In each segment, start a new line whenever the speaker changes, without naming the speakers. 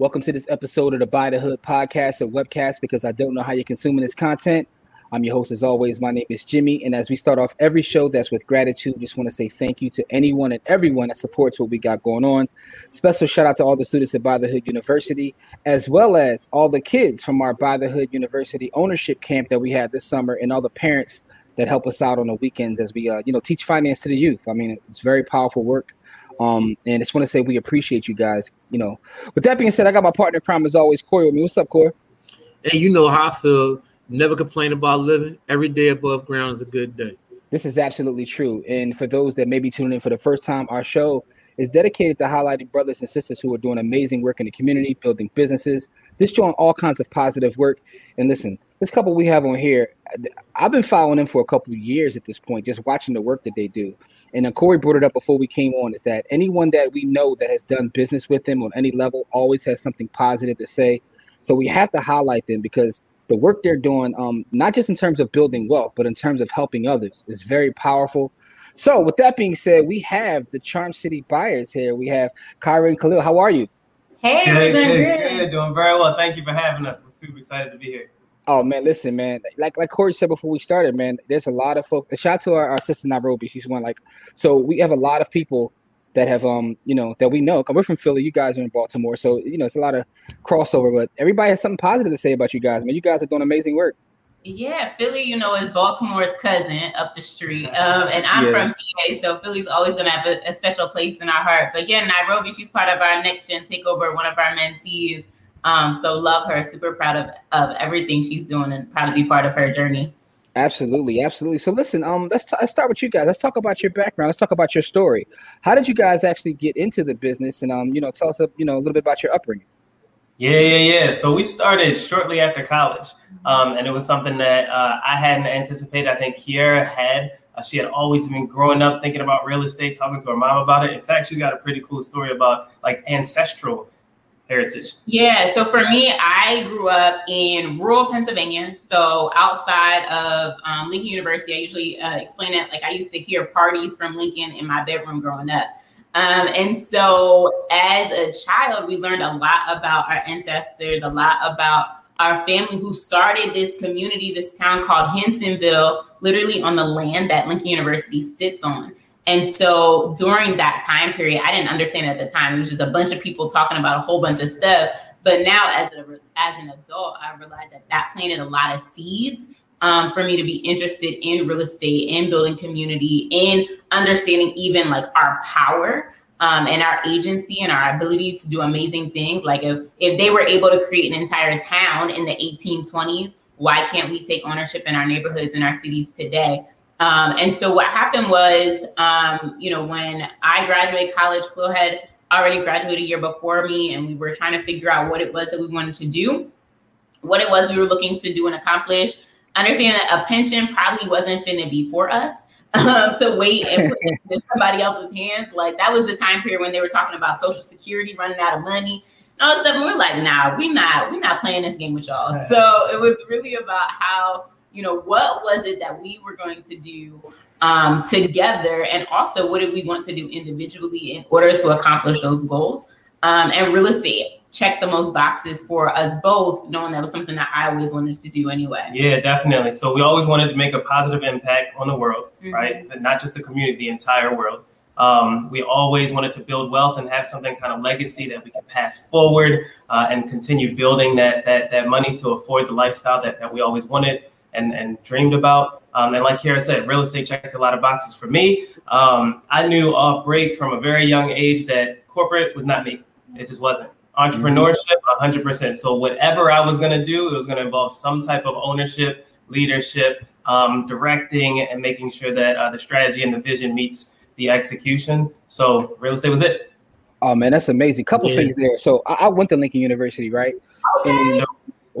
Welcome to this episode of the Buy the Hood podcast or webcast because I don't know how you're consuming this content. I'm your host, as always. My name is Jimmy. And as we start off every show, that's with gratitude. Just want to say thank you to anyone and everyone that supports what we got going on. Special shout out to all the students at Buy the Hood University, as well as all the kids from our Buy the Hood University ownership camp that we had this summer, and all the parents that help us out on the weekends as we, uh, you know, teach finance to the youth. I mean, it's very powerful work. Um, and I just want to say we appreciate you guys. You know, with that being said, I got my partner crime as always, Corey with me. What's up, Corey?
Hey, you know how I feel. Never complain about living. Every day above ground is a good day.
This is absolutely true. And for those that may be tuning in for the first time, our show is dedicated to highlighting brothers and sisters who are doing amazing work in the community, building businesses, just showing all kinds of positive work. And listen, this couple we have on here, I've been following them for a couple of years at this point, just watching the work that they do. And then Corey brought it up before we came on is that anyone that we know that has done business with them on any level always has something positive to say. So we have to highlight them because the work they're doing, um, not just in terms of building wealth, but in terms of helping others, is very powerful. So, with that being said, we have the Charm City buyers here. We have Kyra and Khalil. How are you?
Hey,
good, good, good, doing very well. Thank you for having us. We're super excited to be here.
Oh man, listen, man. Like like Corey said before we started, man. There's a lot of folks. A shout out to our, our sister Nairobi. She's one like. So we have a lot of people that have um you know that we know. We're from Philly. You guys are in Baltimore, so you know it's a lot of crossover. But everybody has something positive to say about you guys, man. You guys are doing amazing work.
Yeah, Philly, you know, is Baltimore's cousin up the street. Um, and I'm yeah. from PA, so Philly's always gonna have a, a, special place in our heart. But yeah, Nairobi, she's part of our next gen takeover, one of our mentees. Um, so love her, super proud of, of everything she's doing and proud to be part of her journey.
Absolutely, absolutely. So listen, um, let's, t- let's start with you guys. Let's talk about your background. Let's talk about your story. How did you guys actually get into the business? And um, you know, tell us, a, you know, a little bit about your upbringing.
Yeah, yeah, yeah. So we started shortly after college, um, and it was something that uh, I hadn't anticipated. I think Kyra had. Uh, she had always been growing up thinking about real estate, talking to her mom about it. In fact, she's got a pretty cool story about like ancestral heritage?
Yeah, so for me, I grew up in rural Pennsylvania, so outside of um, Lincoln University. I usually uh, explain it like I used to hear parties from Lincoln in my bedroom growing up. Um, and so as a child, we learned a lot about our ancestors, a lot about our family who started this community, this town called Hinsonville, literally on the land that Lincoln University sits on. And so during that time period, I didn't understand at the time. It was just a bunch of people talking about a whole bunch of stuff. But now, as a as an adult, I realized that that planted a lot of seeds um, for me to be interested in real estate, in building community, in understanding even like our power um, and our agency and our ability to do amazing things. Like if if they were able to create an entire town in the 1820s, why can't we take ownership in our neighborhoods and our cities today? Um, and so what happened was, um, you know, when I graduated college, Phil had already graduated a year before me, and we were trying to figure out what it was that we wanted to do, what it was we were looking to do and accomplish. Understand that a pension probably wasn't finna be for us. Um, to wait and put it in somebody else's hands. Like that was the time period when they were talking about Social Security running out of money. And all of a sudden, we are like, nah, we not, we not playing this game with y'all. So it was really about how you know, what was it that we were going to do um, together? And also, what did we want to do individually in order to accomplish those goals? Um, and real estate checked the most boxes for us both, knowing that was something that I always wanted to do anyway.
Yeah, definitely. So we always wanted to make a positive impact on the world, mm-hmm. right? But not just the community, the entire world. Um, we always wanted to build wealth and have something kind of legacy that we can pass forward uh, and continue building that, that that money to afford the lifestyle that, that we always wanted and, and dreamed about. Um, and like Kyra said, real estate checked a lot of boxes for me. Um, I knew off break from a very young age that corporate was not me. It just wasn't. Entrepreneurship, 100%. So whatever I was going to do, it was going to involve some type of ownership, leadership, um, directing, and making sure that uh, the strategy and the vision meets the execution. So real estate was it.
Oh man, that's amazing. Couple yeah. things there. So I, I, went to Lincoln University, right?
Okay.
And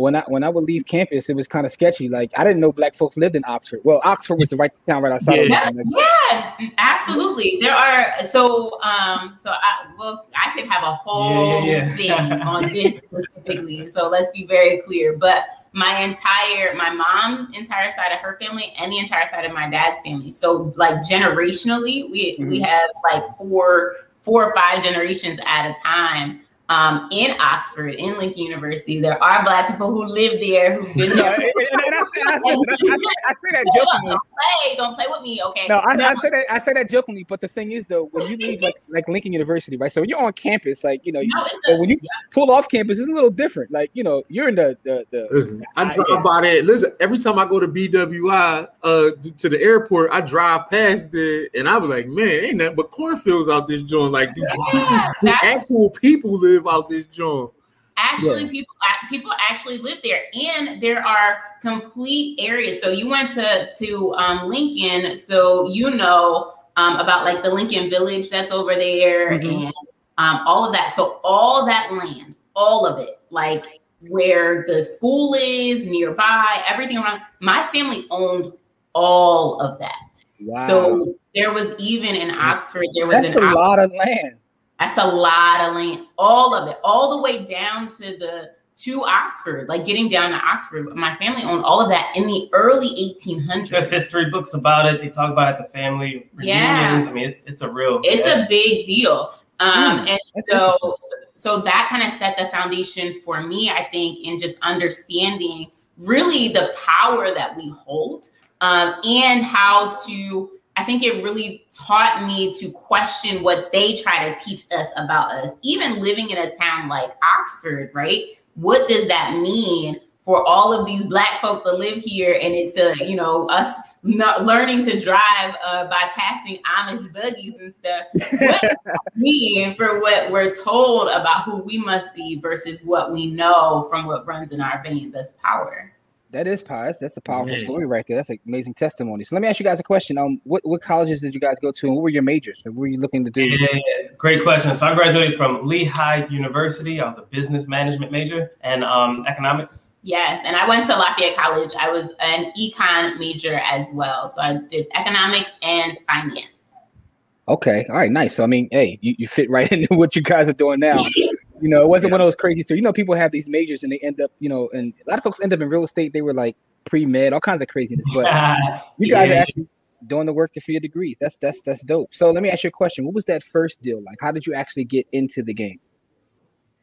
when I when I would leave campus, it was kind of sketchy. Like I didn't know black folks lived in Oxford. Well, Oxford was the right town right outside.
Yeah,
of
yeah, absolutely. There are so um so I well I could have a whole
Yeah, yeah, yeah.
thing on this specifically. So let's be very clear. But my entire my mom entire side of her family and the entire side of my dad's family. So like generationally, we we
Mhm.
have like four four or five generations at a time. Um, in Oxford, in Lincoln University, there are black people who live there who've been there.
and, and- and I, say, I, say, I, say, that jokingly.
Don't play, don't play with me, okay?
No, I, I say that I say that jokingly, but the thing is though, when you leave like like Lincoln University, right? So when you're on campus, like you know,
No, it's
but
a-
when you pull off campus, it's a little different. Like you know, you're in the the, the
Listen, I
I-
drive
yeah.
by there. Listen, every time I go to BWI uh to the airport, I drive past there and I be like, man, ain't nothing but cornfields out this joint. Like
Yeah,
do actual people live out this joint.
actually
Yeah.
people people actually live there and there are complete areas so you went to to um, lincoln so you know um, about like the lincoln village that's over there
Mhm.
and um, all of that so all that land all of it like where the school is nearby everything around my family owned all of that
wow.
so there was even in oxford there was
That's
an
a
Ox-
lot of land.
That's a lot of land, all of it, all the way down to the to Oxford, like getting down to Oxford. My family owned all of that in the early 1800s.
There's history books about it. They talk about it the family
Yeah.
reunions. I mean, it's, it's a real.
It's a big deal. Um,
Hmm,
and so, so that kind of set the foundation for me, I think, in just understanding really the power that we hold um, and how to. I think it really taught me to question what they try to teach us about us. Even living in a town like Oxford, right? What does that mean for all of these black folks that live here? And it's a, you know, us not learning to drive uh, by passing Amish buggies and stuff. What does that mean for what we're told about who we must be versus what we know from what runs in our veins as power?
That is power. That's, that's a powerful
Man.
story right there. That's an amazing testimony. So let me ask you guys a question. Um, what, what colleges did you guys go to, and what were your majors? What were you looking to do?
Yeah, yeah, yeah. great question. So I graduated from Lehigh University. I was a business management major and um, economics.
Yes, and I went to Lafayette College. I was an econ major as well. So I did economics and finance.
Okay, all right, nice. So I mean, hey, you, you fit right into what you guys are doing now. You know, it wasn't one of those crazy stories. You know, people have these majors and they end up, you know, and a lot of folks end up in real estate. They were like pre med, all kinds of craziness. But you guys are actually doing the work to for your degrees. That's that's that's dope. So let me ask you a question. What was that first deal like? How did you actually get into the game?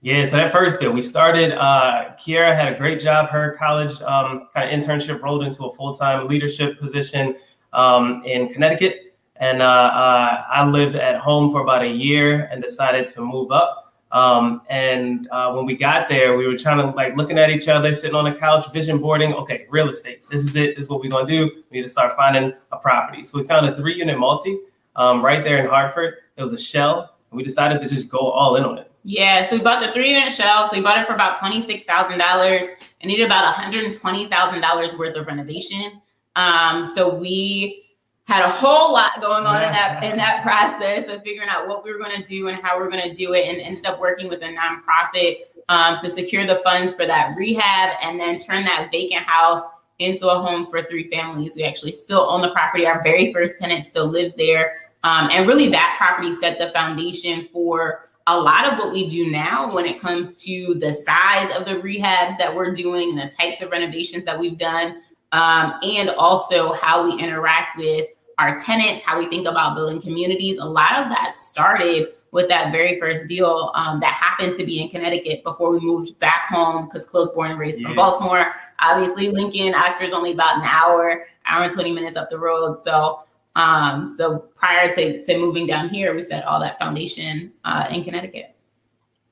Yeah, so that first deal, we started. Uh, Kyra had a great job. Her college um, kind of internship rolled into a full time leadership position um, in Connecticut, and uh, uh, I lived at home for about a year and decided to move up. Um, and uh, when we got there, we were trying to like looking at each other, sitting on the couch, vision boarding. Okay, real estate. This is it. This is what we're gonna do. We need to start finding a property. So we found a three unit multi um, right there in Hartford. It was a shell, and we decided to just go all in on it.
Yeah, so we bought the three unit shell. So we bought it for about twenty six thousand dollars. It needed about one hundred twenty thousand dollars worth of renovation. Um, so we had a whole lot going on in that in that process of figuring out what we were going to do and how we are going to do it, and ended up working with a nonprofit um, to secure the funds for that rehab, and then turn that vacant house into a home for three families. We actually still own the property. Our very first tenant still lives there, um, and really that property set the foundation for a lot of what we do now when it comes to the size of the rehabs that we're doing and the types of renovations that we've done, um, and also how we interact with our tenants, how we think about building communities. A lot of that started with that very first deal um, that happened to be in Connecticut before we moved back home because close born and raised
Yeah.
from Baltimore. Obviously, Lincoln, Oxford's only about an hour, hour and 20 minutes up the road. So um, so prior to, to moving down here, we set all that foundation uh, in Connecticut.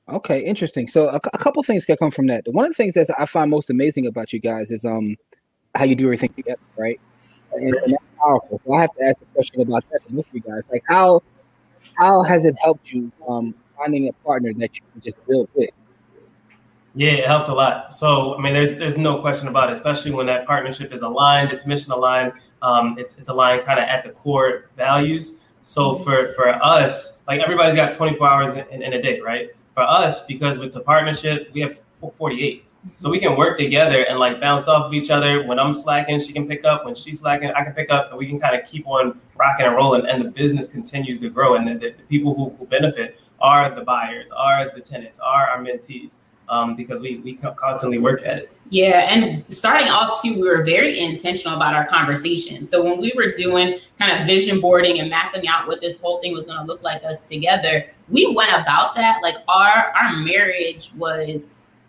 Okay, interesting. So a, a couple things can come from that. One of the things that I find most amazing about you guys is um how you do everything together, right? And, and that's powerful. So I have to ask a question about that with you guys. Like how how has it helped you um finding a partner that you can just build with?
Yeah, it helps a lot. So I mean, there's there's no question about it, especially when that partnership is aligned, it's mission aligned, um, it's it's aligned kind of at the core values. So for for us, like everybody's got 24 hours in, in a day, right? For us, because it's a partnership, we have 48. So we can work together and like bounce off of each other. When I'm slacking, she can pick up. When she's slacking, I can pick up, and we can kind of keep on rocking and rolling. And the business continues to grow, and the, the, the people who, who benefit are the buyers, are the tenants, are our mentees um, because we we constantly work at it.
Yeah, and starting off too, we were very intentional about our conversation. So when we were doing kind of vision boarding and mapping out what this whole thing was going to look like us together, we went about that like our our marriage was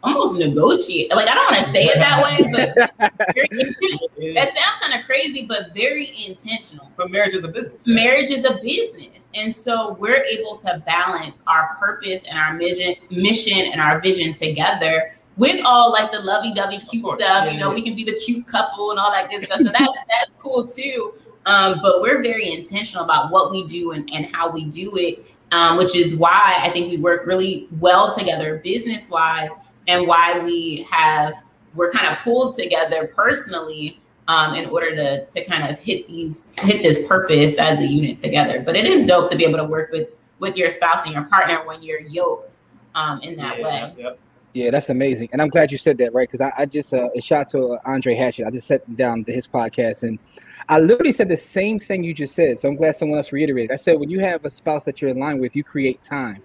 almost negotiate. Like I don't want to say it that way, but very, that sounds kind of crazy, but very intentional.
But marriage is a business.
Right? Marriage is a business, and so we're able to balance our purpose and our mission, mission and our vision together. With all like the lovey-dovey cute stuff, yeah, you know, yeah. we can be the cute couple and all that good stuff. So that's that's cool too. Um, but we're very intentional about what we do and, and how we do it, um, which is why I think we work really well together business wise and why we have we're kind of pulled together personally um, in order to to kind of hit these hit this purpose as a unit together. But it is dope to be able to work with with your spouse and your partner when you're yoked um, in that
yeah,
way.
Yep.
Yeah, that's amazing, and I'm glad you said that, right? Because I, I, just uh, a shout to uh, Andre Hatchett. I just sat down to his podcast, and I literally said the same thing you just said. So I'm glad someone else reiterated. I said when you have a spouse that you're in line with, you create time.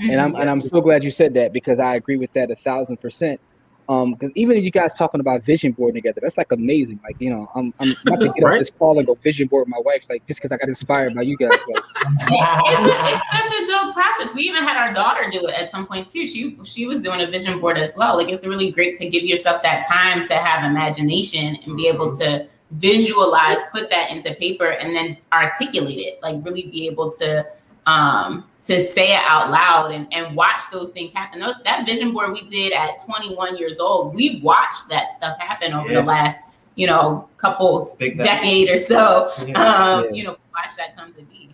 Mm-hmm. And I'm and I'm so glad you said that because I agree with that a thousand percent. Um, because even you guys talking about vision board together, that's like amazing. Like, you know, I'm I'm about to get right? off this call and go vision board with my wife, like just because I got inspired by you guys. Like.
it's, it's such a dope process. We even had our daughter do it at some point too. She she was doing a vision board as well. Like it's really great to give yourself that time to have imagination and be able to visualize, put that into paper, and then articulate it. Like really be able to um to say it out loud and, and watch those things happen. that vision board we did at 21 years old, we watched that stuff happen over yeah. the last, you know, couple decade or so. Yeah. Um, yeah. You know, watch that come to be.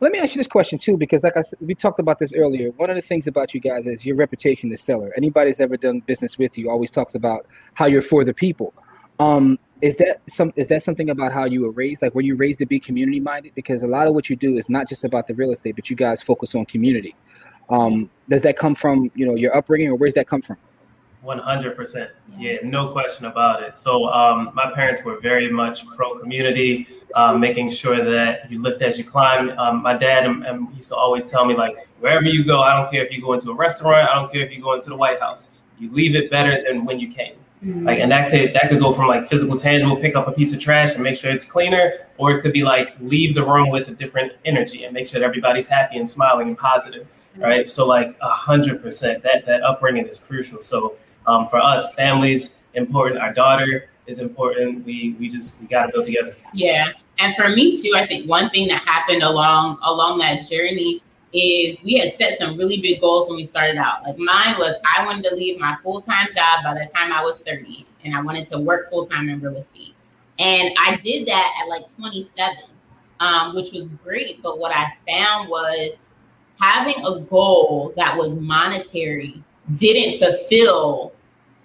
Let me ask you this question too, because like I said, we talked about this earlier. One of the things about you guys is your reputation is stellar. Anybody's ever done business with you always talks about how you're for the people. Um, is that some is that something about how you were raised? Like were you raised to be community minded because a lot of what you do is not just about the real estate but you guys focus on community. Um, does that come from you know your upbringing or where's that come from?
100% yeah. No question about it. So um, my parents were very much pro community um, making sure that you lift as you climb um, my dad um, um, used to always tell me like wherever you go i don't care if you go into a restaurant i don't care if you go into the white house. You leave it better than when you came. Like, and that could that could go from like physical, tangible, pick up a piece of trash and make sure it's cleaner, or it could be like leave the room with a different energy and make sure that everybody's happy and smiling and positive, mm-hmm. right? So like a hundred percent, that that upbringing is crucial. So um, for us, families important. Our daughter is important. We we just we got to go together.
Yeah, and for me too, I think one thing that happened along along that journey is we had set some really big goals when we started out. Like mine was I wanted to leave my full time job by the time I was 30, and I wanted to work full time in real estate. And I did that at like 27, um, which was great. But what I found was having a goal that was monetary didn't fulfill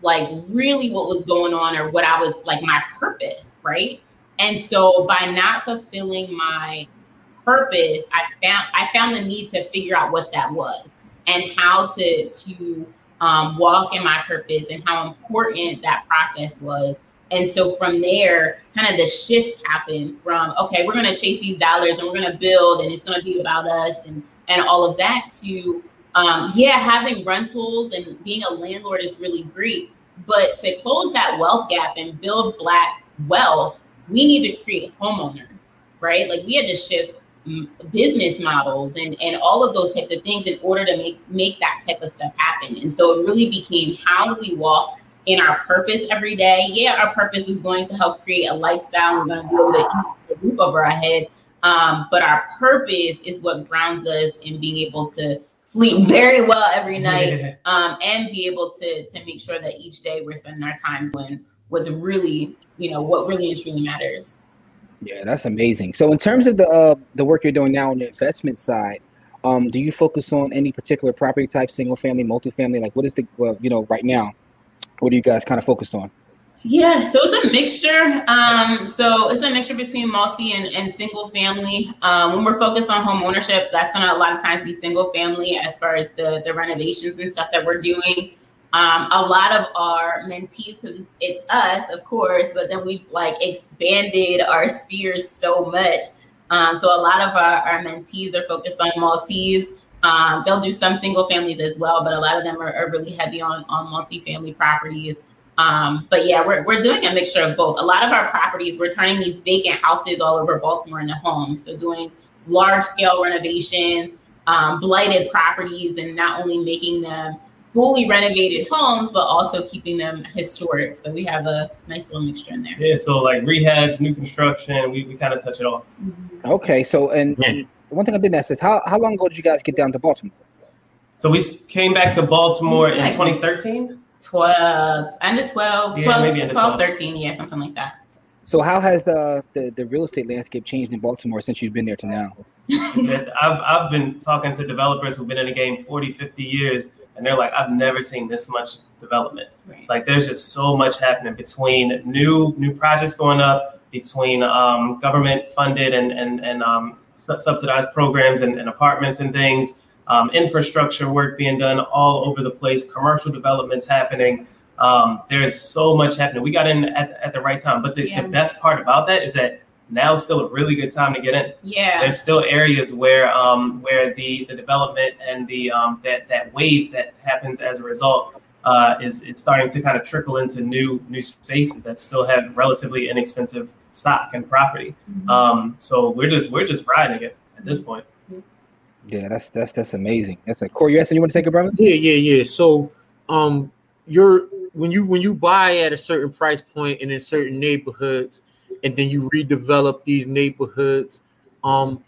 like really what was going on or what I was like my purpose, right? And so by not fulfilling my purpose, I found I found the need to figure out what that was and how to to um, walk in my purpose and how important that process was. And so from there, kind of the shift happened from okay, we're going to chase these dollars and we're going to build and it's going to be about us and and all of that to um, yeah, having rentals and being a landlord is really great. But to close that wealth gap and build black wealth, we need to create homeowners, right? Like we had to shift business models and and all of those types of things in order to make make that type of stuff happen. And so it really became how do we walk in our purpose every day? Yeah our purpose is going to help create a lifestyle we're going to be able to keep the roof over our head um, but our purpose is what grounds us in being able to sleep very well every night um, and be able to to make sure that each day we're spending our time doing what's really you know what really and truly matters
yeah, that's amazing. So, in terms of the uh, the work you're doing now on the investment side, um, do you focus on any particular property type, single family, multifamily? Like, what is the well, you know, right now? What are you guys kind of focused on?
Yeah, so it's a mixture. Um, so it's a mixture between multi and, and single family. Um, when we're focused on home ownership, that's gonna a lot of times be single family as far as the the renovations and stuff that we're doing. Um, a lot of our mentees, because it's, it's us, of course, but then we've like expanded our spheres so much. Um, so a lot of our, our mentees are focused on multis. Um, they'll do some single families as well, but a lot of them are, are really heavy on, on multifamily properties. Um, but yeah, we're, we're doing a mixture of both. A lot of our properties, we're turning these vacant houses all over Baltimore into homes. So doing large scale renovations, um, blighted properties, and not only making them fully renovated homes, but also keeping them historic. So we have a nice little mixture in there.
Yeah, so like rehabs, new construction, we, we kind of touch it all.
Mm-hmm. Okay, so and, and, one thing I didn't ask is how, how long ago did you guys get down to Baltimore?
So we came back to Baltimore in 2013?
12, under 12, yeah, 12, maybe 12, 12, 13, yeah, something like that.
So how has uh, the, the real estate landscape changed in Baltimore since you've been there to now?
I've, I've been talking to developers who've been in the game 40, 50 years and they're like, I've never seen this much development. Right. Like there's just so much happening between new new projects going up, between um, government funded and and and um, subsidized programs and, and, apartments and things, um, infrastructure work being done all over the place, commercial developments happening. Um, there's so much happening. We got in at, at the right time. But the, yeah. the best part about that is that now is still a really good time to get in.
Yeah.
There's still areas where um, where the, the development and the um, that that wave that happens as a result uh, is it's starting to kind of trickle into new new spaces that still have relatively inexpensive stock and property. Mm-hmm. Um, so we're just we're just riding it at this point.
Yeah, that's that's that's amazing. That's a Corey. You asking you want to take it, brother?
Yeah, yeah, yeah. So um, you're when you when you buy at a certain price point and in certain neighborhoods and then you redevelop these neighborhoods. Um,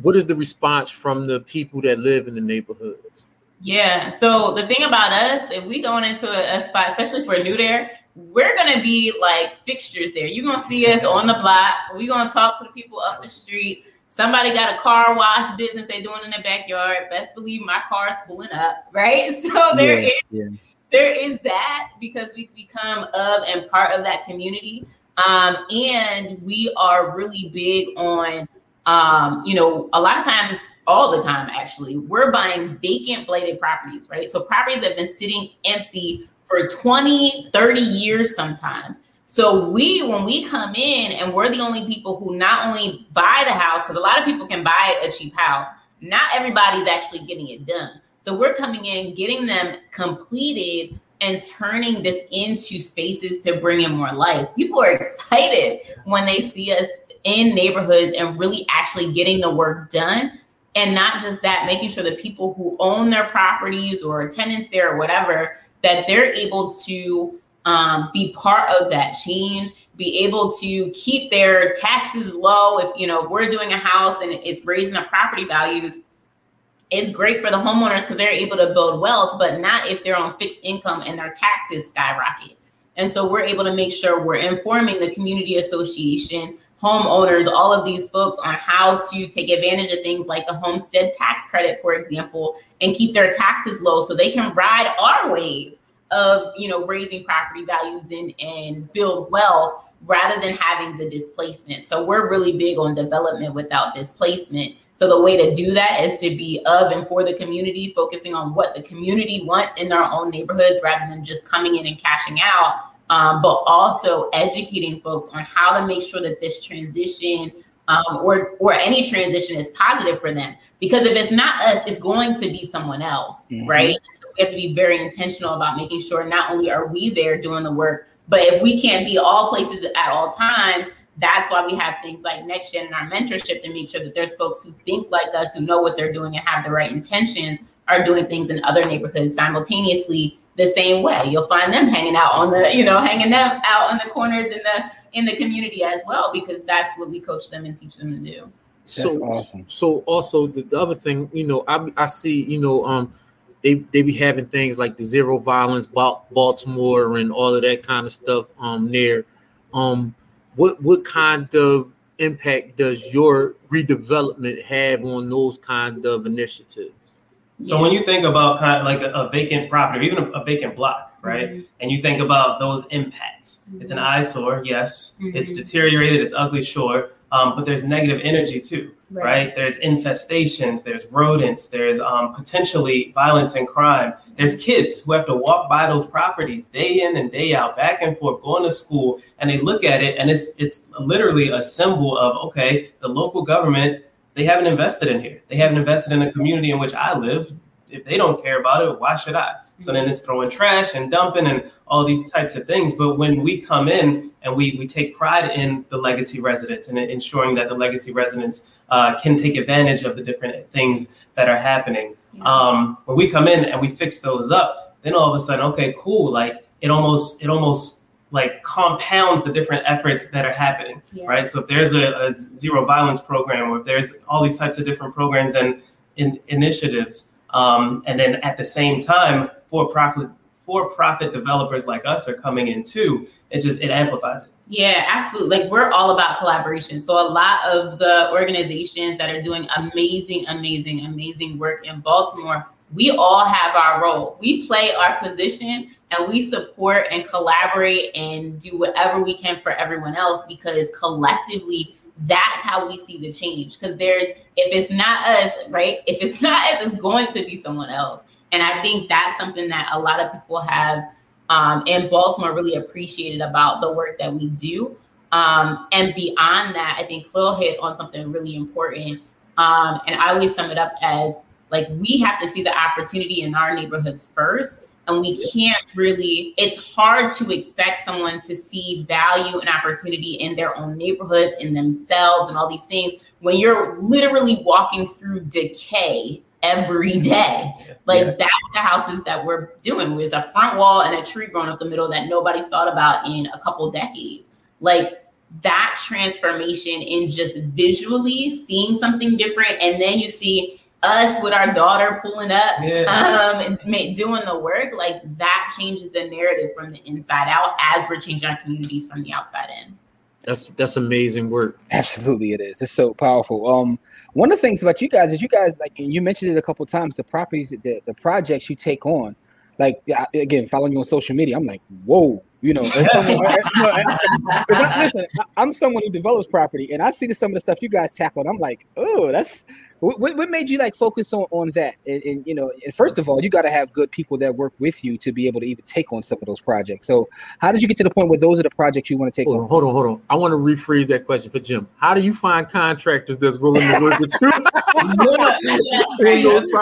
what is the response from the people that live in the neighborhoods?
Yeah. So the thing about us, if we going into a, a spot, especially if we're new there, we're gonna be like fixtures there. You're gonna see us on the block. We're gonna talk to the people up the street. Somebody got a car wash business they're doing in the backyard. Best believe my car's pulling up, right? So there yeah, is, yeah. there is that because we've become of and part of that community. Um, and we are really big on, um, you know, a lot of times, all the time, actually, we're buying vacant blighted properties, right? So properties that have been sitting empty for 20, 30 years sometimes. So we, when we come in and we're the only people who not only buy the house, because a lot of people can buy a cheap house, not everybody's actually getting it done. So we're coming in, getting them completed and turning this into spaces to bring in more life. People are excited when they see us in neighborhoods and really actually getting the work done. And not just that, making sure that people who own their properties or tenants there or whatever, that they're able to um, be part of that change, be able to keep their taxes low. If you know, if we're doing a house and it's raising the property values, it's great for the homeowners because they're able to build wealth, but not if they're on fixed income and their taxes skyrocket. And so we're able to make sure we're informing the community association, homeowners, all of these folks on how to take advantage of things like the homestead tax credit, for example, and keep their taxes low so they can ride our wave of you know raising property values and, and build wealth rather than having the displacement. So we're really big on development without displacement. So the way to do that is to be of and for the community, focusing on what the community wants in their own neighborhoods rather than just coming in and cashing out. Um, but also educating folks on how to make sure that this transition um, or or any transition is positive for them. Because if it's not us, it's going to be someone else, mm-hmm. right? So we have to be very intentional about making sure not only are we there doing the work, but if we can't be all places at all times, that's why we have things like next gen and our mentorship to make sure that there's folks who think like us who know what they're doing and have the right intention are doing things in other neighborhoods simultaneously the same way. You'll find them hanging out on the you know hanging them out on the corners in the in the community as well because that's what we coach them and teach them to do.
So awesome. so also the, the other thing you know I, I see you know um they they be having things like the zero violence baltimore and all of that kind of stuff um there. Um what what kind of impact does your redevelopment have on those kind of initiatives?
So when you think about kind of like a, a vacant property or even a, a vacant block, right? Mm-hmm. And you think about those impacts, mm-hmm. it's an eyesore, yes. Mm-hmm. It's deteriorated, it's ugly, sure. Um, but there's negative energy too. Right? right? There's infestations, there's rodents, there's um, potentially violence and crime. There's kids who have to walk by those properties day in and day out, back and forth, going to school, and they look at it, and it's it's literally a symbol of okay, the local government they haven't invested in here. They haven't invested in the community in which I live. If they don't care about it, why should I? So then it's throwing trash and dumping and all these types of things. But when we come in and we we take pride in the legacy residents and ensuring that the legacy residents uh, can take advantage of the different things that are happening. Yeah. Um, when we come in and we fix those up, then all of a sudden, okay, cool. Like it almost it almost like compounds the different efforts that are happening, yeah. right? So if there's a, a, zero violence program, or if there's all these types of different programs and in, initiatives, um, and then at the same time, for profit for profit developers like us are coming in too. It just it amplifies it.
Yeah, absolutely. Like we're all about collaboration. So a lot of the organizations that are doing amazing, amazing, amazing work in Baltimore, we all have our role. We play our position and we support and collaborate and do whatever we can for everyone else because collectively that's how we see the change. Because there's if it's not us, right? If it's not us, it's going to be someone else. And I think that's something that a lot of people have um, in Baltimore really appreciated about the work that we do. Um, and beyond that, I think Phil hit on something really important. Um, and I always sum it up as like we have to see the opportunity in our neighborhoods first. And we can't really, it's hard to expect someone to see value and opportunity in their own neighborhoods, in themselves, and all these things when you're literally walking through decay every day. Like yes. that's the houses that we're doing. There's a front wall and a tree growing up the middle that nobody's thought about in a couple decades. Like that transformation in just visually seeing something different, and then you see us with our daughter pulling up yeah. um, and doing the work. Like that changes the narrative from the inside out as we're changing our communities from the outside in.
That's that's amazing work.
Absolutely, it is. It's so powerful. Um, one of the things about you guys is you guys like you mentioned it a couple times. The properties, the the projects you take on, like again, following you on social media, I'm like, whoa, you know. Someone, listen, I'm someone who develops property, and I see some of the stuff you guys tackle, and I'm like, oh, that's what, what made you like focus on on that? And, and you know, and first of all, you got to have good people that work with you to be able to even take on some of those projects. So, how did you get to the point where those are the projects you want to take
hold
on?
on? Hold on, hold on. I want to rephrase that question for Jim. How do you find contractors that's willing to work with you?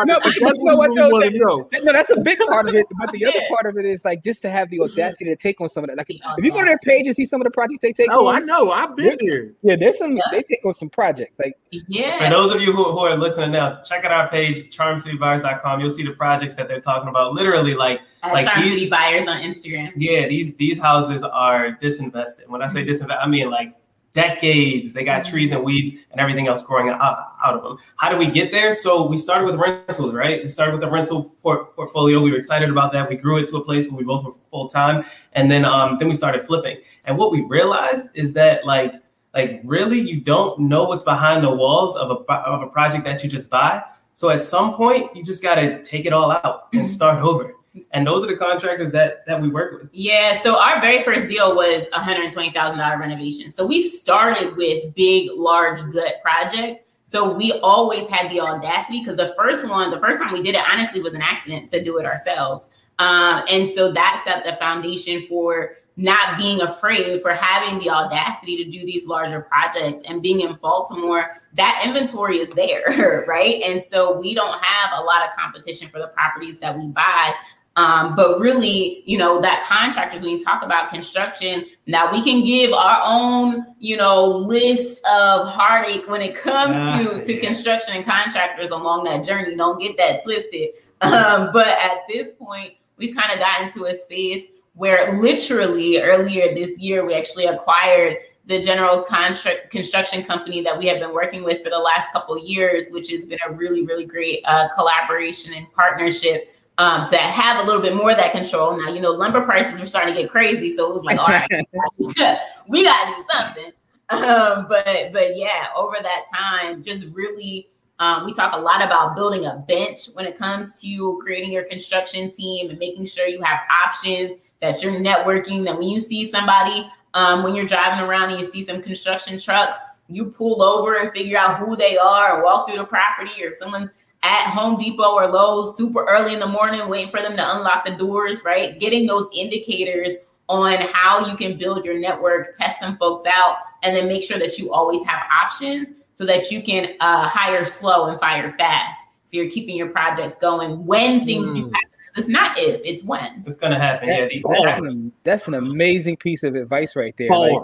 no,
but that's what really know. No, that's a big part of it. But the other part of it is like just to have the audacity to take on some of that. Like if, if you go to uh-huh. their page and see some of the projects they take.
Oh, on, I know. I've been here.
Yeah, there's some. Yeah. They take on some projects. Like
yeah.
For those of you who, who are listening now, check out our page, charmcitybuyers.com. You'll see the projects that they're talking about. Literally, like
At like Charm these City Buyers on Instagram.
Yeah, these these houses are disinvested. When I say mm-hmm. disinvested, I mean like decades. They got mm-hmm. trees and weeds and everything else growing out, out of them. How do we get there? So we started with rentals, right? We started with a rental port- portfolio. We were excited about that. We grew it to a place where we both were full time, and then um, then we started flipping. And what we realized is that like like really you don't know what's behind the walls of a of a project that you just buy. So at some point you just got to take it all out and mm-hmm. start over. And those are the contractors that that we work with.
Yeah. So our very first deal was a hundred twenty thousand dollar renovation. So we started with big, large, gut projects. So we always had the audacity because the first one, the first time we did it, honestly, was an accident to do it ourselves. Um, and so that set the foundation for not being afraid for having the audacity to do these larger projects and being in Baltimore, that inventory is there, right? And so we don't have a lot of competition for the properties that we buy. Um, but really, you know, that contractors, when you talk about construction, now we can give our own, you know, list of heartache when it comes to, to construction and contractors along that journey. Don't get that twisted. Um, but at this point, we've kind of gotten to a space where literally earlier this year we actually acquired the general contract construction company that we have been working with for the last couple years, which has been a really, really great uh, collaboration and partnership um, to have a little bit more of that control. Now, you know, lumber prices were starting to get crazy, so it was like, all right, we got to do something. Um, but but yeah, over that time, just really, um, we talk a lot about building a bench when it comes to creating your construction team and making sure you have options that's your networking. That when you see somebody, um, when you're driving around and you see some construction trucks, you pull over and figure out who they are or walk through the property or someone's at Home Depot or Lowe's super early in the morning waiting for them to unlock the doors, right? Getting those indicators on how you can build your network, test some folks out, and then make sure that you always have options so that you can uh, hire slow and fire fast. So you're keeping your projects going when things mm. do happen it's not if, it's when.
It's gonna happen. That, yeah,
that's, an, that's, an, amazing piece of advice right there. Like,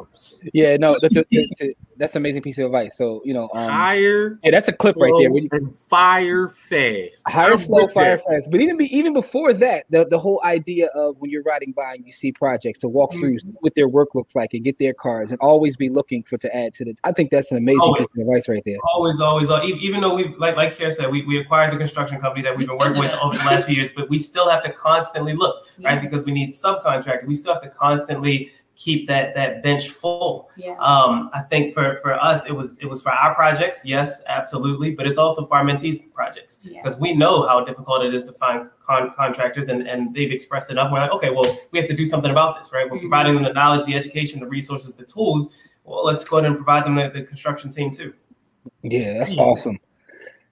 yeah, no, that's, a, that's an amazing piece of advice. So you know, um,
hire.
Yeah, that's a clip right there.
And fire fast.
Hire I'm slow, fire that. fast. But even be, even before that, the, the whole idea of when you're riding by and you see projects to walk mm-hmm. through what their work looks like and get their cars and always be looking for to add to the. I think that's an amazing always, piece of advice right there.
Always, always, always. Even though we like like Kyra said, we, we acquired the construction company that we've we been working with over the last few years, but we still have to constantly look yeah. right because we need subcontractors. We still have to constantly keep that that bench full.
Yeah.
Um, I think for for us, it was it was for our projects, yes, absolutely, but it's also for our mentees projects because yeah. we know how difficult it is to find con- contractors, and and they've expressed it enough. We're like, okay, well, we have to do something about this, right? We're mm-hmm. providing them the knowledge, the education, the resources, the tools. Well, let's go ahead and provide them the, the construction team too.
Yeah, that's awesome.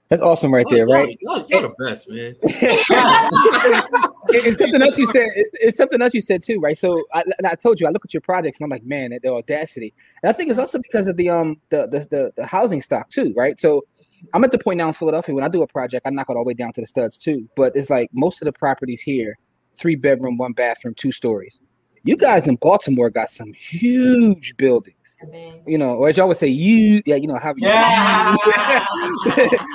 That's awesome right there, right?
You're, you're, the best, man.
it's something else you said. It's, it's, something else you said too, right? So I, I told you, I look at your projects and I'm like, man, the audacity. And I think it's also because of the um the, the the, the housing stock too, right? So I'm at the point now in Philadelphia when I do a project, I knock it all the way down to the studs too. But it's like most of the properties here, three bedroom, one bathroom, two stories. You guys in Baltimore got some huge buildings you know, or as y'all would say, you, yeah, you know, have you, yeah.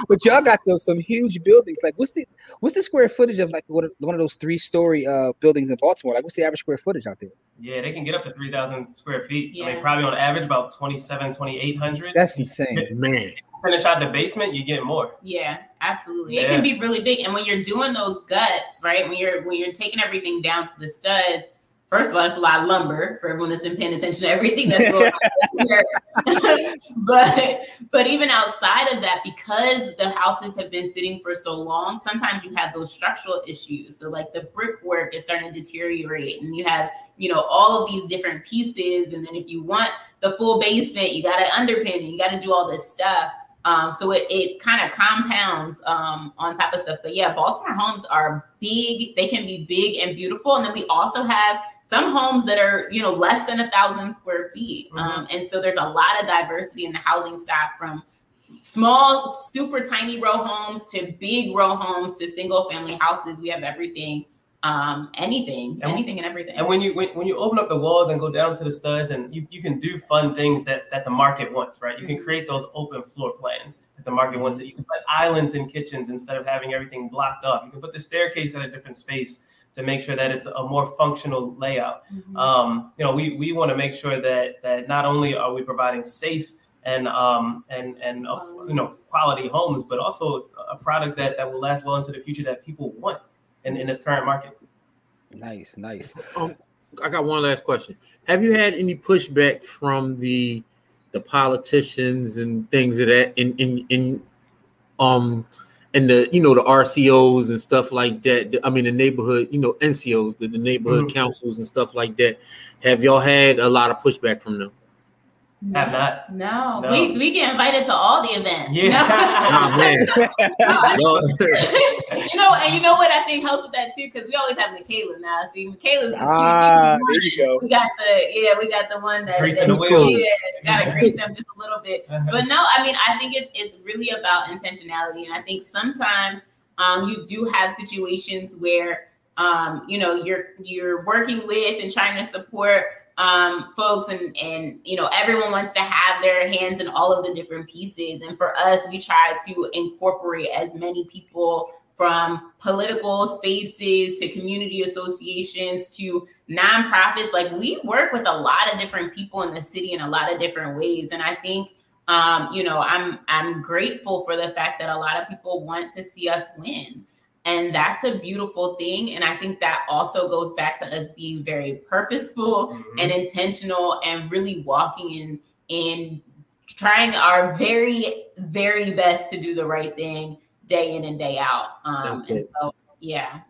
but y'all got those some huge buildings. Like, what's the what's the square footage of like one of, one of those three story uh buildings in Baltimore? Like, what's the average square footage out there?
Yeah, they can get up to three thousand square feet. Yeah. I mean, probably on average about 27, 2800.
That's insane,
man.
Finish out the basement, you get more.
Yeah, absolutely. Yeah. It can be really big, and when you're doing those guts, right? When you're when you're taking everything down to the studs First of all, it's a lot of lumber for everyone that's been paying attention to everything that's going on here. but but even outside of that, because the houses have been sitting for so long, sometimes you have those structural issues. So like the brickwork is starting to deteriorate, and you have you know all of these different pieces. And then if you want the full basement, you got to underpin, it, you got to do all this stuff. Um, so it, it kind of compounds um, on top of stuff. But yeah, Baltimore homes are big. They can be big and beautiful. And then we also have some homes that are you know less than a thousand square feet mm-hmm. um, and so there's a lot of diversity in the housing stock from small super tiny row homes to big row homes to single family houses. We have everything um anything and, anything and everything.
and when you when, when you open up the walls and go down to the studs and you, you can do fun things that that the market wants right? You can mm-hmm. create those open floor plans that the market wants you can put islands in kitchens instead of having everything blocked up. You can put the staircase at a different space to make sure that it's a more functional layout. Mm-hmm. Um, you know, we, we want to make sure that that not only are we providing safe and um, and and uh, you know quality homes, but also a product that that will last well into the future that people want in, in this current market.
Nice, nice.
Um, I got one last question. Have you had any pushback from the the politicians and things of that in in in um and the you know the RCOs and stuff like that. I mean the neighborhood, you know NCOs, the, the neighborhood mm-hmm. councils and stuff like that. Have y'all had a lot of pushback from them?
No,
Have not.
No. no. We, we get invited to all the events.
Yeah.
oh, man.
you know, and you know what I think helps with that too, because we always have Michaela now. See, Michaela's the
ah, there you go.
We got the yeah, we got the one that greasing the wheels. Yeah, gotta grease them just a little bit. Uh-huh. But no, I mean, I think it's it's really about intentionality, and I think sometimes um, you do have situations where um, you know you're you're working with and trying to support um, folks and and you know everyone wants to have their hands in all of the different pieces. And for us we try to incorporate as many people from political spaces to community associations to nonprofits. Like we work with a lot of different people in the city in a lot of different ways. And i think um, you know i'm i'm grateful for the fact that a lot of people want to see us win and that's a beautiful thing. And I think that also goes back to us being very purposeful mm-hmm. and intentional and really walking in in trying our very, very best to do the right thing day in and day out. Um, and so, yeah.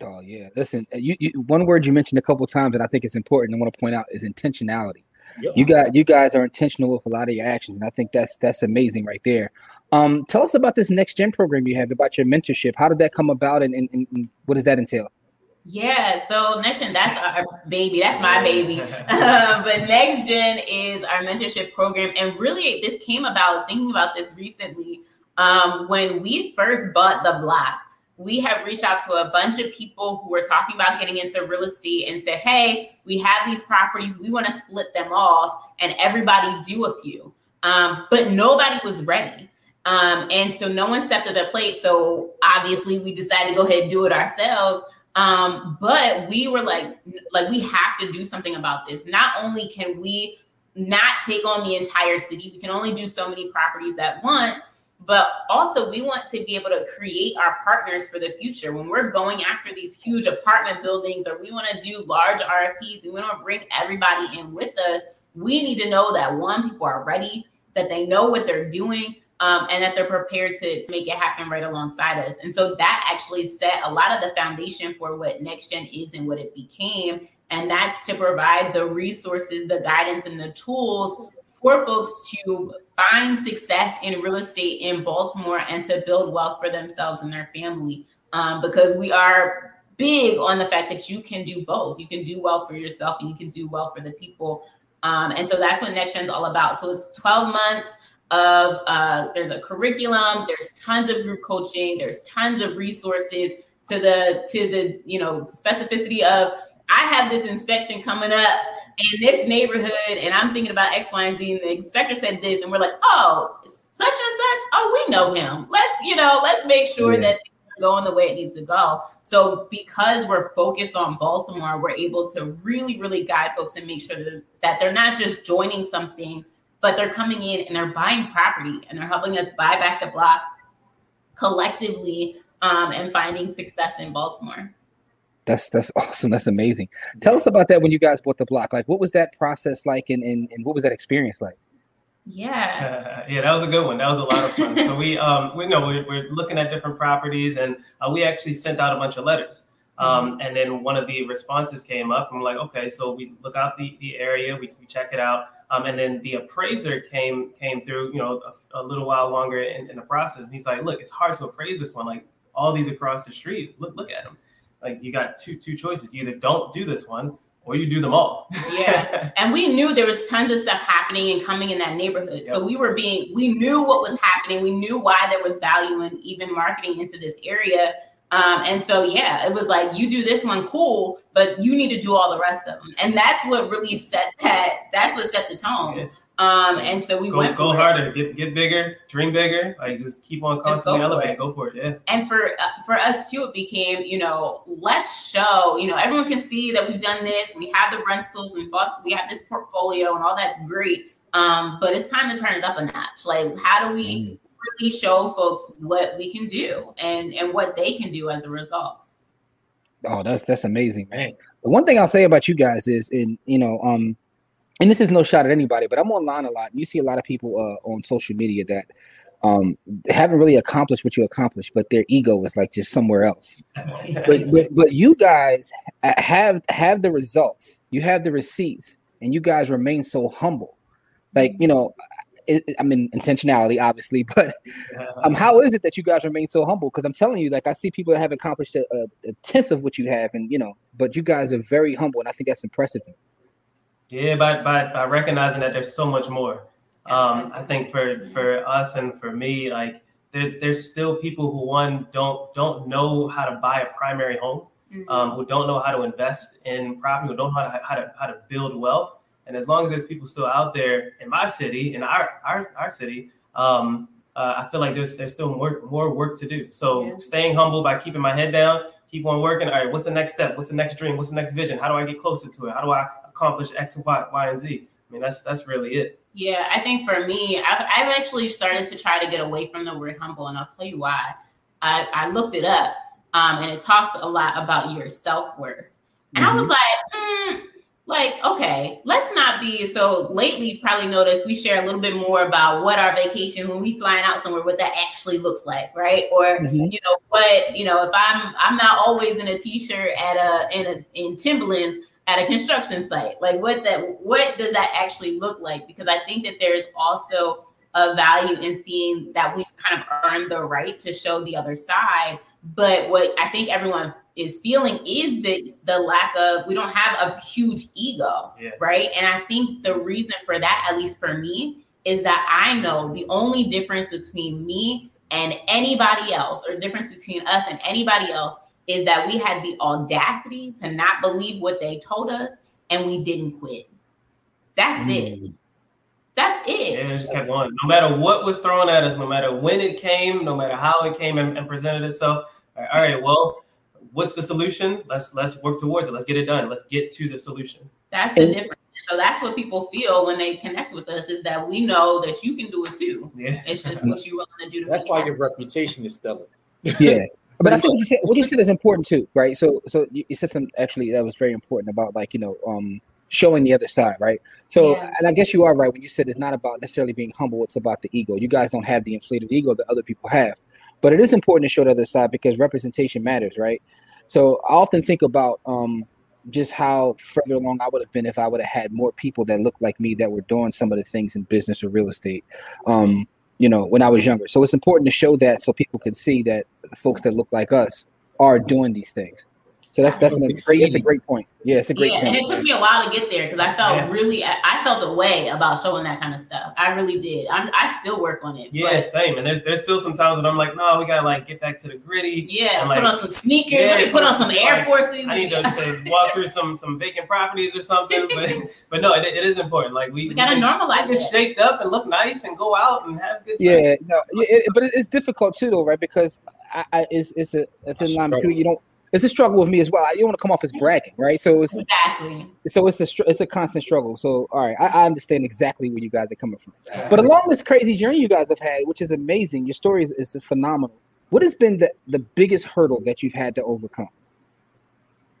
Oh yeah. Listen, you, you, one word you mentioned a couple times that I think is important. I want to point out is intentionality. Yep. You got you guys are intentional with a lot of your actions, and I think that's that's amazing right there. Um, tell us about this next gen program you have about your mentorship. How did that come about, and, and, and what does that entail?
Yeah, so next gen, that's our baby. That's my baby. uh, but next gen is our mentorship program. And really, this came about, thinking about this recently. Um, when we first bought the block, we have reached out to a bunch of people who were talking about getting into real estate and said, Hey, we have these properties, we want to split them off, and everybody do a few. Um, but nobody was ready. Um, and so no one stepped to their plate. So obviously, we decided to go ahead and do it ourselves. Um, but we were like, like we have to do something about this. Not only can we not take on the entire city, we can only do so many properties at once, but also we want to be able to create our partners for the future. When we're going after these huge apartment buildings or we want to do large RFPs and we want to bring everybody in with us, we need to know that one, people are ready, that they know what they're doing, um, and that they're prepared to, to make it happen right alongside us. And so that actually set a lot of the foundation for what Next Gen is and what it became. And that's to provide the resources, the guidance, and the tools for folks to find success in real estate in Baltimore and to build wealth for themselves and their family. Um, because we are big on the fact that you can do both. You can do well for yourself and you can do well for the people. Um, and so that's what Next Gen is all about. So it's 12 months of uh, there's a curriculum, there's tons of group coaching, there's tons of resources to the to the you know specificity of I have this inspection coming up in this neighborhood, and I'm thinking about X, Y, and Z, and the inspector said this, and we're like, oh, such and such, oh, we know him. Let's you know, let's make sure yeah. that going the way it needs to go. So because we're focused on Baltimore, we're able to really, really guide folks and make sure that, that they're not just joining something but they're coming in and they're buying property and they're helping us buy back the block collectively um, and finding success in Baltimore.
That's that's awesome. That's amazing. Tell us about that when you guys bought the block. Like, what was that process like, and and, and what was that experience like?
Yeah,
uh, yeah, that was a good one. That was a lot of fun. so we um we know we're, we're looking at different properties, and uh, we actually sent out a bunch of letters. Um, mm-hmm. and then one of the responses came up, and we're like, okay, so we look out the, the area, we, we check it out. Um, and then the appraiser came came through, you know, a, a little while longer in, in, the process. And he's like, look, it's hard to appraise this one. Like all these across the street, look look at them. Like you got two two choices. You either don't do this one or you do them all.
yeah. And we knew there was tons of stuff happening and coming in that neighborhood. Yep. So we were being, we knew what was happening. We knew why there was value in even marketing into this area. Um, and so, yeah, it was like, you do this one, cool, but you need to do all the rest of them. And that's what really set that, that's what set the tone. Yeah. Um, and so we
go,
went
go harder, it. get get bigger, dream bigger, like just keep on constantly go elevating, go for it, yeah.
And for uh, for us too, it became you know let's show you know everyone can see that we've done this, we have the rentals, we bought, we have this portfolio, and all that's great. Um, but it's time to turn it up a notch. Like, how do we mm really show folks what we can do and and what they can do as a result.
Oh, that's that's amazing, man. The one thing I'll say about you guys is, in you know, um, and this is no shot at anybody, but I'm online a lot. And you see a lot of people uh, on social media that um haven't really accomplished what you accomplished, but their ego is like just somewhere else. but, but but you guys have have the results, you have the receipts, and you guys remain so humble. Like you know, I mean intentionality, obviously, but um, how is it that you guys remain so humble? Because I'm telling you, like I see people that have accomplished a, a, tenth of what you have, and you know, but you guys are very humble, and I think that's impressive.
Yeah, by by, by recognizing that there's so much more. Um, I think for for us and for me, like there's there's still people who one don't don't know how to buy a primary home, mm-hmm. um, who don't know how to invest in property, who don't know how to how to, how to build wealth and as long as there's people still out there in my city, in our our, our city, um, uh, I feel like there's there's still more more work to do. So yeah. staying humble by keeping my head down, keep on working. All right, what's the next step? What's the next dream? What's the next vision? How do I get closer to it? How do I accomplish X, Y, Y, and Z? I mean, that's that's really it.
Yeah, I think for me, I've, I've actually started to try to get away from the word humble, and I'll tell you why. I, I looked it up, um, and it talks a lot about your self worth, and mm-hmm. I was mm-hmm. like, mm, like, okay, let's not be so lately you've probably noticed we share a little bit more about what our vacation when we flying out somewhere, what that actually looks like, right? Or mm-hmm. you know, what, you know, if I'm I'm not always in a t-shirt at a in a in Timberlands, at a construction site? Like what that what does that actually look like? Because I think that there's also a value in seeing that we've kind of earned the right to show the other side. But what I think everyone is feeling is the the lack of we don't have a huge ego, yeah. right? And I think the reason for that, at least for me, is that I know the only difference between me and anybody else, or difference between us and anybody else, is that we had the audacity to not believe what they told us and we didn't quit. That's mm. it. That's it.
Yeah, it just kept going. No matter what was thrown at us, no matter when it came, no matter how it came and, and presented itself. All right, well, what's the solution? Let's let's work towards it. Let's get it done. Let's get to the solution.
That's the difference. So that's what people feel when they connect with us is that we know that you can do it too. Yeah. It's just what you want to do. To
that's why your reputation is stellar.
yeah. But I think what you, said, what you said is important too, right? So, so you, you said some actually that was very important about like you know, um, showing the other side, right? So, yeah. and I guess you are right when you said it's not about necessarily being humble; it's about the ego. You guys don't have the inflated ego that other people have, but it is important to show the other side because representation matters, right? So, I often think about um, just how further along I would have been if I would have had more people that looked like me that were doing some of the things in business or real estate. Um, you know, when I was younger. So it's important to show that so people can see that folks that look like us are doing these things. So that's that's, an, great, that's a great point. Yeah, it's a great
yeah,
point.
And it took me a while to get there because I felt yeah. really, I felt a way about showing that kind of stuff. I really did. I'm, I still work on it.
Yeah, but, same. And there's there's still some times when I'm like, no, we gotta like get back to the gritty.
Yeah,
and,
like, put on some sneakers. Yeah, put, on some Air like, Forces.
I need to say, walk through some some vacant properties or something. But but no, it, it is important. Like we,
we gotta we, normalize
get shaped up and look nice and go out and have good.
Yeah, no, it, but it's difficult too, though, right? Because I, I it's it's a it's a line between you don't it's a struggle with me as well. You don't want to come off as bragging, right? So it's exactly. So it's a it's a constant struggle. So all right, I, I understand exactly where you guys are coming from. But along this crazy journey you guys have had, which is amazing, your story is, is phenomenal. What has been the the biggest hurdle that you've had to overcome?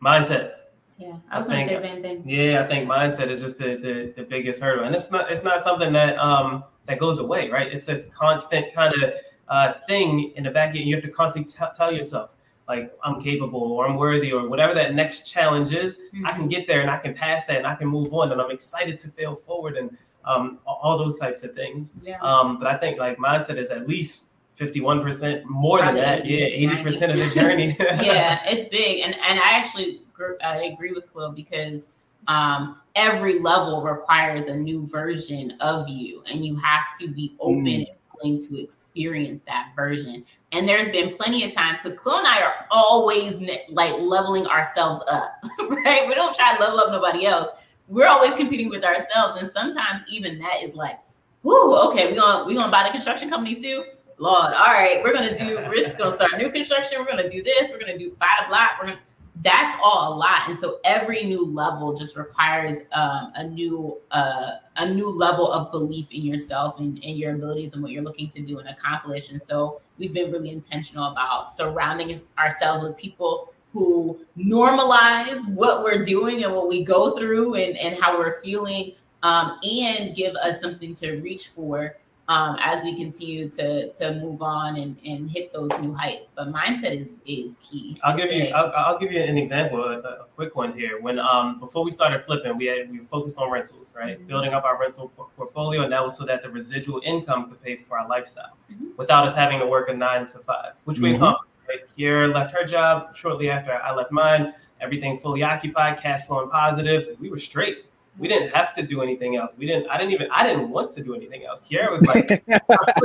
Mindset.
Yeah, I was I gonna say same thing.
Yeah, I think mindset is just the, the the biggest hurdle, and it's not it's not something that um that goes away, right? It's a constant kind of uh, thing in the back end. You have to constantly t- tell yourself, like I'm capable or I'm worthy or whatever that next challenge is, mm-hmm. I can get there and I can pass that and I can move on and I'm excited to fail forward and um, all those types of things. Yeah. Um, but I think like mindset is at least 51% more Probably than that. Yeah, 80% of the journey.
yeah, it's big. And and I actually I agree with Khalil because um, every level requires a new version of you and you have to be open mm. and willing to experience that version. And there's been plenty of times because Khalil and I are always like leveling ourselves up, right? We don't try to level up nobody else. We're always competing with ourselves. And sometimes even that is like, whoo, okay, we're gonna we're gonna buy the construction company too. Lord, all right, we're gonna do, we're just gonna start new construction, we're gonna do this, we're gonna do buy the block, we're gonna that's all a lot. And so every new level just requires um, a new uh, a new level of belief in yourself and, and your abilities and what you're looking to do and accomplish. And so we've been really intentional about surrounding ourselves with people who normalize what we're doing and what we go through and, and how we're feeling um, and give us something to reach for um, as we continue to to move on and, and hit those new heights. But mindset is is key.
I'll give you I'll, I'll, give you an example, a, a, quick one here. When um before we started flipping, we had we focused on rentals, right? Mm-hmm. Building up our rental portfolio, and that was so that the residual income could pay for our lifestyle mm-hmm. without us having to work a nine to five, which mm-hmm. we accomplished. Right? Kyra left her job shortly after I left mine. Everything fully occupied, cash flowing positive. We were straight we didn't have to do anything else. We didn't. I didn't even. I didn't want to do anything else. Kyra was like,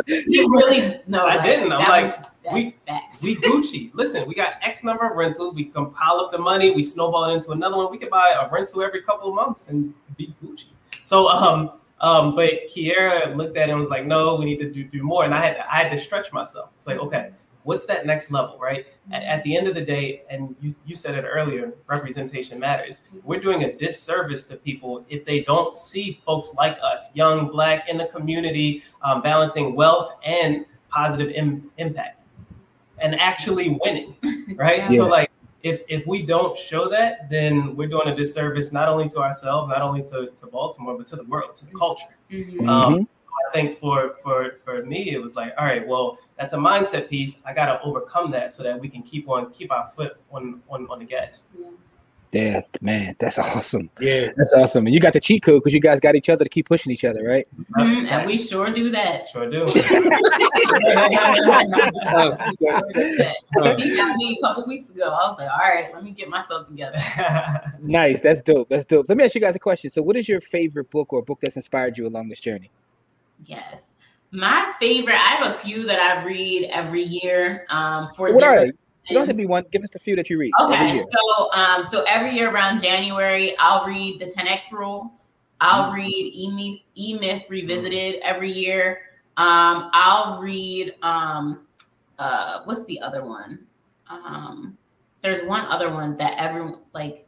"You really no."
I like, didn't. I'm like, was, we we Gucci. Listen, we got X number of rentals. We can pile up the money. We snowball it into another one. We could buy a rental every couple of months and be Gucci. So um um, but Kyra looked at it and was like, "No, we need to do, do more." And I had I had to stretch myself. It's like, okay, what's that next level, right? At, at, the end of the day, and you, you said it earlier, representation matters. We're doing a disservice to people if they don't see folks like us, young, black, in the community, um, balancing wealth and positive Im- impact and actually winning, right? Yeah. So, like, if, if we don't show that, then we're doing a disservice not only to ourselves, not only to, to Baltimore, but to the world, to the culture. Mm-hmm. Um, I think for for for me, it was like, all right, well, that's a mindset piece. I got to overcome that so that we can keep on keep our foot on on, on the gas.
Yeah.
Yeah, man, that's awesome.
Yeah,
that's awesome. And you got the cheat code because you guys got each other to keep pushing each other, right?
Mm-hmm, and we sure do that.
Sure do.
he got me a couple weeks ago. I was like, all right, let me get myself together.
nice. That's dope. That's dope. Let me ask you guys a question. So, what is your favorite book or book that's inspired you along this journey?
Yes. My favorite, I have a few that I read every year. Um, for
what are they? You don't have to be one. Give us the few that you read.
Okay, so um, so every year around January, I'll read the 10x rule. I'll mm-hmm. read E, e Myth Revisited every year. Um, I'll read um, uh, what's the other one? Um, there's one other one that everyone like.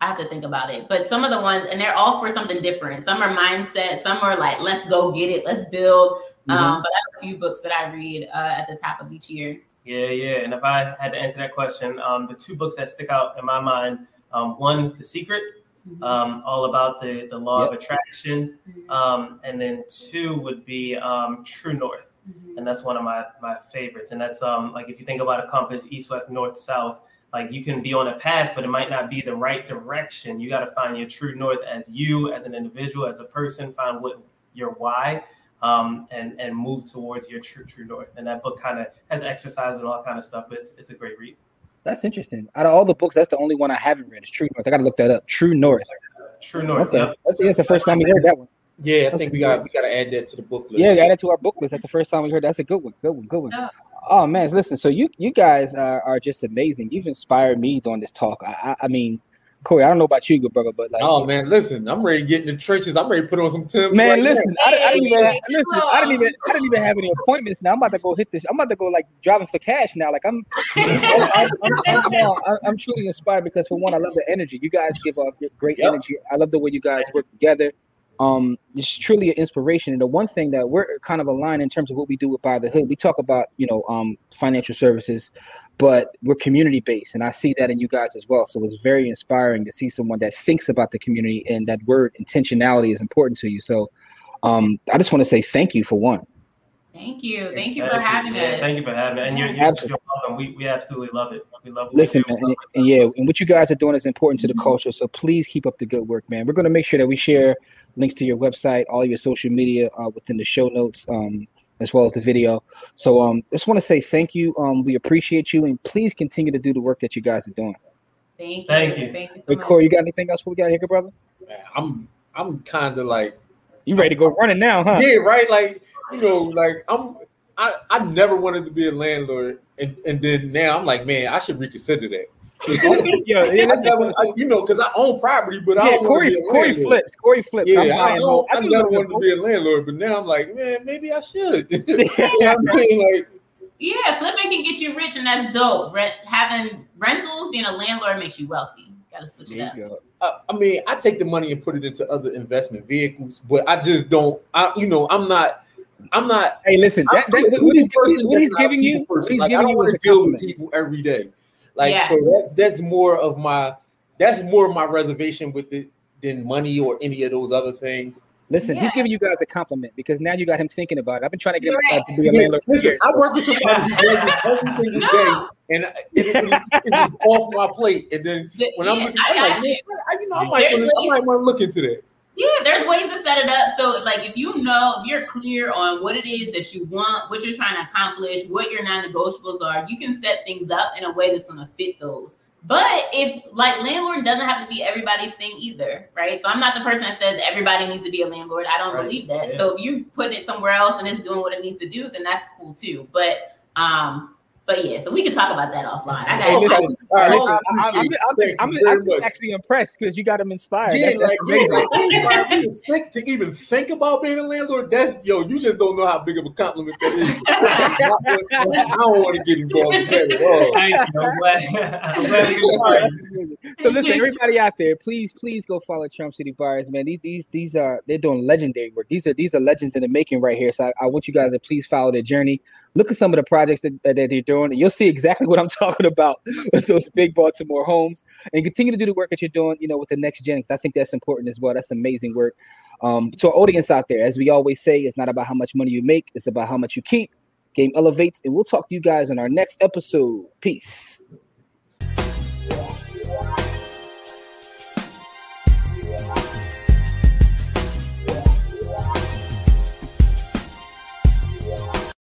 I have to think about it, but some of the ones, and they're all for something different. Some are mindset, some are like, let's go get it, let's build. Mm-hmm. Um, but I have a few books that I read uh, at the top of each year.
Yeah, yeah. And if I had to answer that question, um, the two books that stick out in my mind, um, one, The Secret, mm-hmm. um, all about the, the law yep. of attraction. Mm-hmm. Um, and then two would be um, True North. Mm-hmm. And that's one of my, my favorites. And that's um, like if you think about a compass, east, west, north, south, like you can be on a path, but it might not be the right direction. You got to find your true north as you, as an individual, as a person, find what your why um, and and move towards your true true north. And that book kind of has exercise and all kind of stuff. But it's it's a great read.
That's interesting. Out of all the books, that's the only one I haven't read. It's True North. I got to look that up. True North.
True North.
Okay, that's, that's the first time we heard that one.
Yeah, I that's think we got we got to add that to the book list.
Yeah, add it to our book list. That's the first time we heard. that. That's a good one. Good one. Good one. Oh, oh man, listen. So you you guys are, are just amazing. You've inspired me doing this talk. I, I, I mean, Corey, I don't know about you, good brother, but like,
oh man, listen, I'm ready to get in the trenches. I'm ready to put on some Tim's.
Man, right listen, I, I, didn't even listen. I didn't even I didn't even have any appointments. Now I'm about to go hit this. I'm about to go like driving for cash now. Like I'm, I'm, I'm, I'm, truly inspired because for one, I love the energy. You guys give off great yep. energy. I love the way you guys work together. Um, it's truly an inspiration. And the one thing that we're kind of aligned in terms of what we do with Buy The Hood, we talk about you know um financial services, but we're community based and i see that in you guys as well. So it's very inspiring to see someone that thinks about the community and that word intentionality is important to you. So um, i just want to say thank you for one
Thank you. Thank you for having
yeah, us. Thank you for having us. And you're, you're, you're, welcome. We, we absolutely love it. We love it.
Listen, man, and, and, yeah, and what you guys are doing is important to the culture. So please keep up the good work, man. We're going to make sure that we share links to your website, all your social media uh, within the show notes. Um, as well as the video. So um just want to say thank you. Um we appreciate you and please continue to do the work that you guys are doing.
Thank you.
Thank you.
Thank you
so hey, Corey, you got anything else we got here, brother?
Man, I'm I'm kind of like
you ready to go running now, huh?
Yeah, right. Like you know, like I'm I I never wanted to be a landlord, and and then now I'm like, man, I should reconsider that. yeah, yeah never, I, you know, because I own property, but yeah, I don't
Corey, Corey flips. Corey flips.
Yeah, I, I, I, I never wanted to be a landlord, but now I'm like, man, maybe I should. you know I'm
saying? Like, yeah, flipping can get you rich, and that's dope. Rent, having rentals, being a landlord makes you wealthy. Got to switch it up. Uh,
I mean, I take the money and put it into other investment vehicles, but I just don't. I, you know, I'm not. I'm not.
Hey, listen. That, that, what, he's, what he's giving you,
he's like, giving I don't want to deal with people every day. Like yeah. so that's that's more of my that's more of my reservation with it than money or any of those other things.
Listen, yeah. he's giving you guys a compliment because now you got him thinking about it. I've been trying to get him right. to be a
landlord. Listen, I work with somebody who does this every single day, and it, it, it's just off my plate. And then when yeah, I'm looking, I'm like, you. you know, I might, wanna, I might want to look into that.
Yeah, there's ways to set it up. So, like, if you know, if you're clear on what it is that you want, what you're trying to accomplish, what your non-negotiables are, you can set things up in a way that's going to fit those. But if like landlord doesn't have to be everybody's thing either, right? So I'm not the person that says everybody needs to be a landlord. I don't right. believe that. Yeah. So if you put it somewhere else and it's doing what it needs to do, then that's cool too. But um, but yeah, so we can talk about that offline. I got. Hey, listen, all right, listen,
I'm, I'm, I'm, I'm actually impressed because you got him inspired. Yeah, that's, like,
yeah, like to even think about being a landlord. That's yo, you just don't know how big of a compliment that is. I don't want to get involved in that
at all. so listen, everybody out there, please, please go follow Charm City Buyers, man. These, these, these are they're doing legendary work. These are these are legends in the making right here. So I, I want you guys to please follow their journey look at some of the projects that, that, they're doing, and you'll see exactly what I'm talking about with those big Baltimore homes. And continue to do the work that you're doing, you know, with the next gen. Because I think that's important as well. That's amazing work. Um, to our audience out there, as we always say, it's not about how much money you make; it's about how much you keep. Game elevates, and we'll talk to you guys in our next episode. Peace.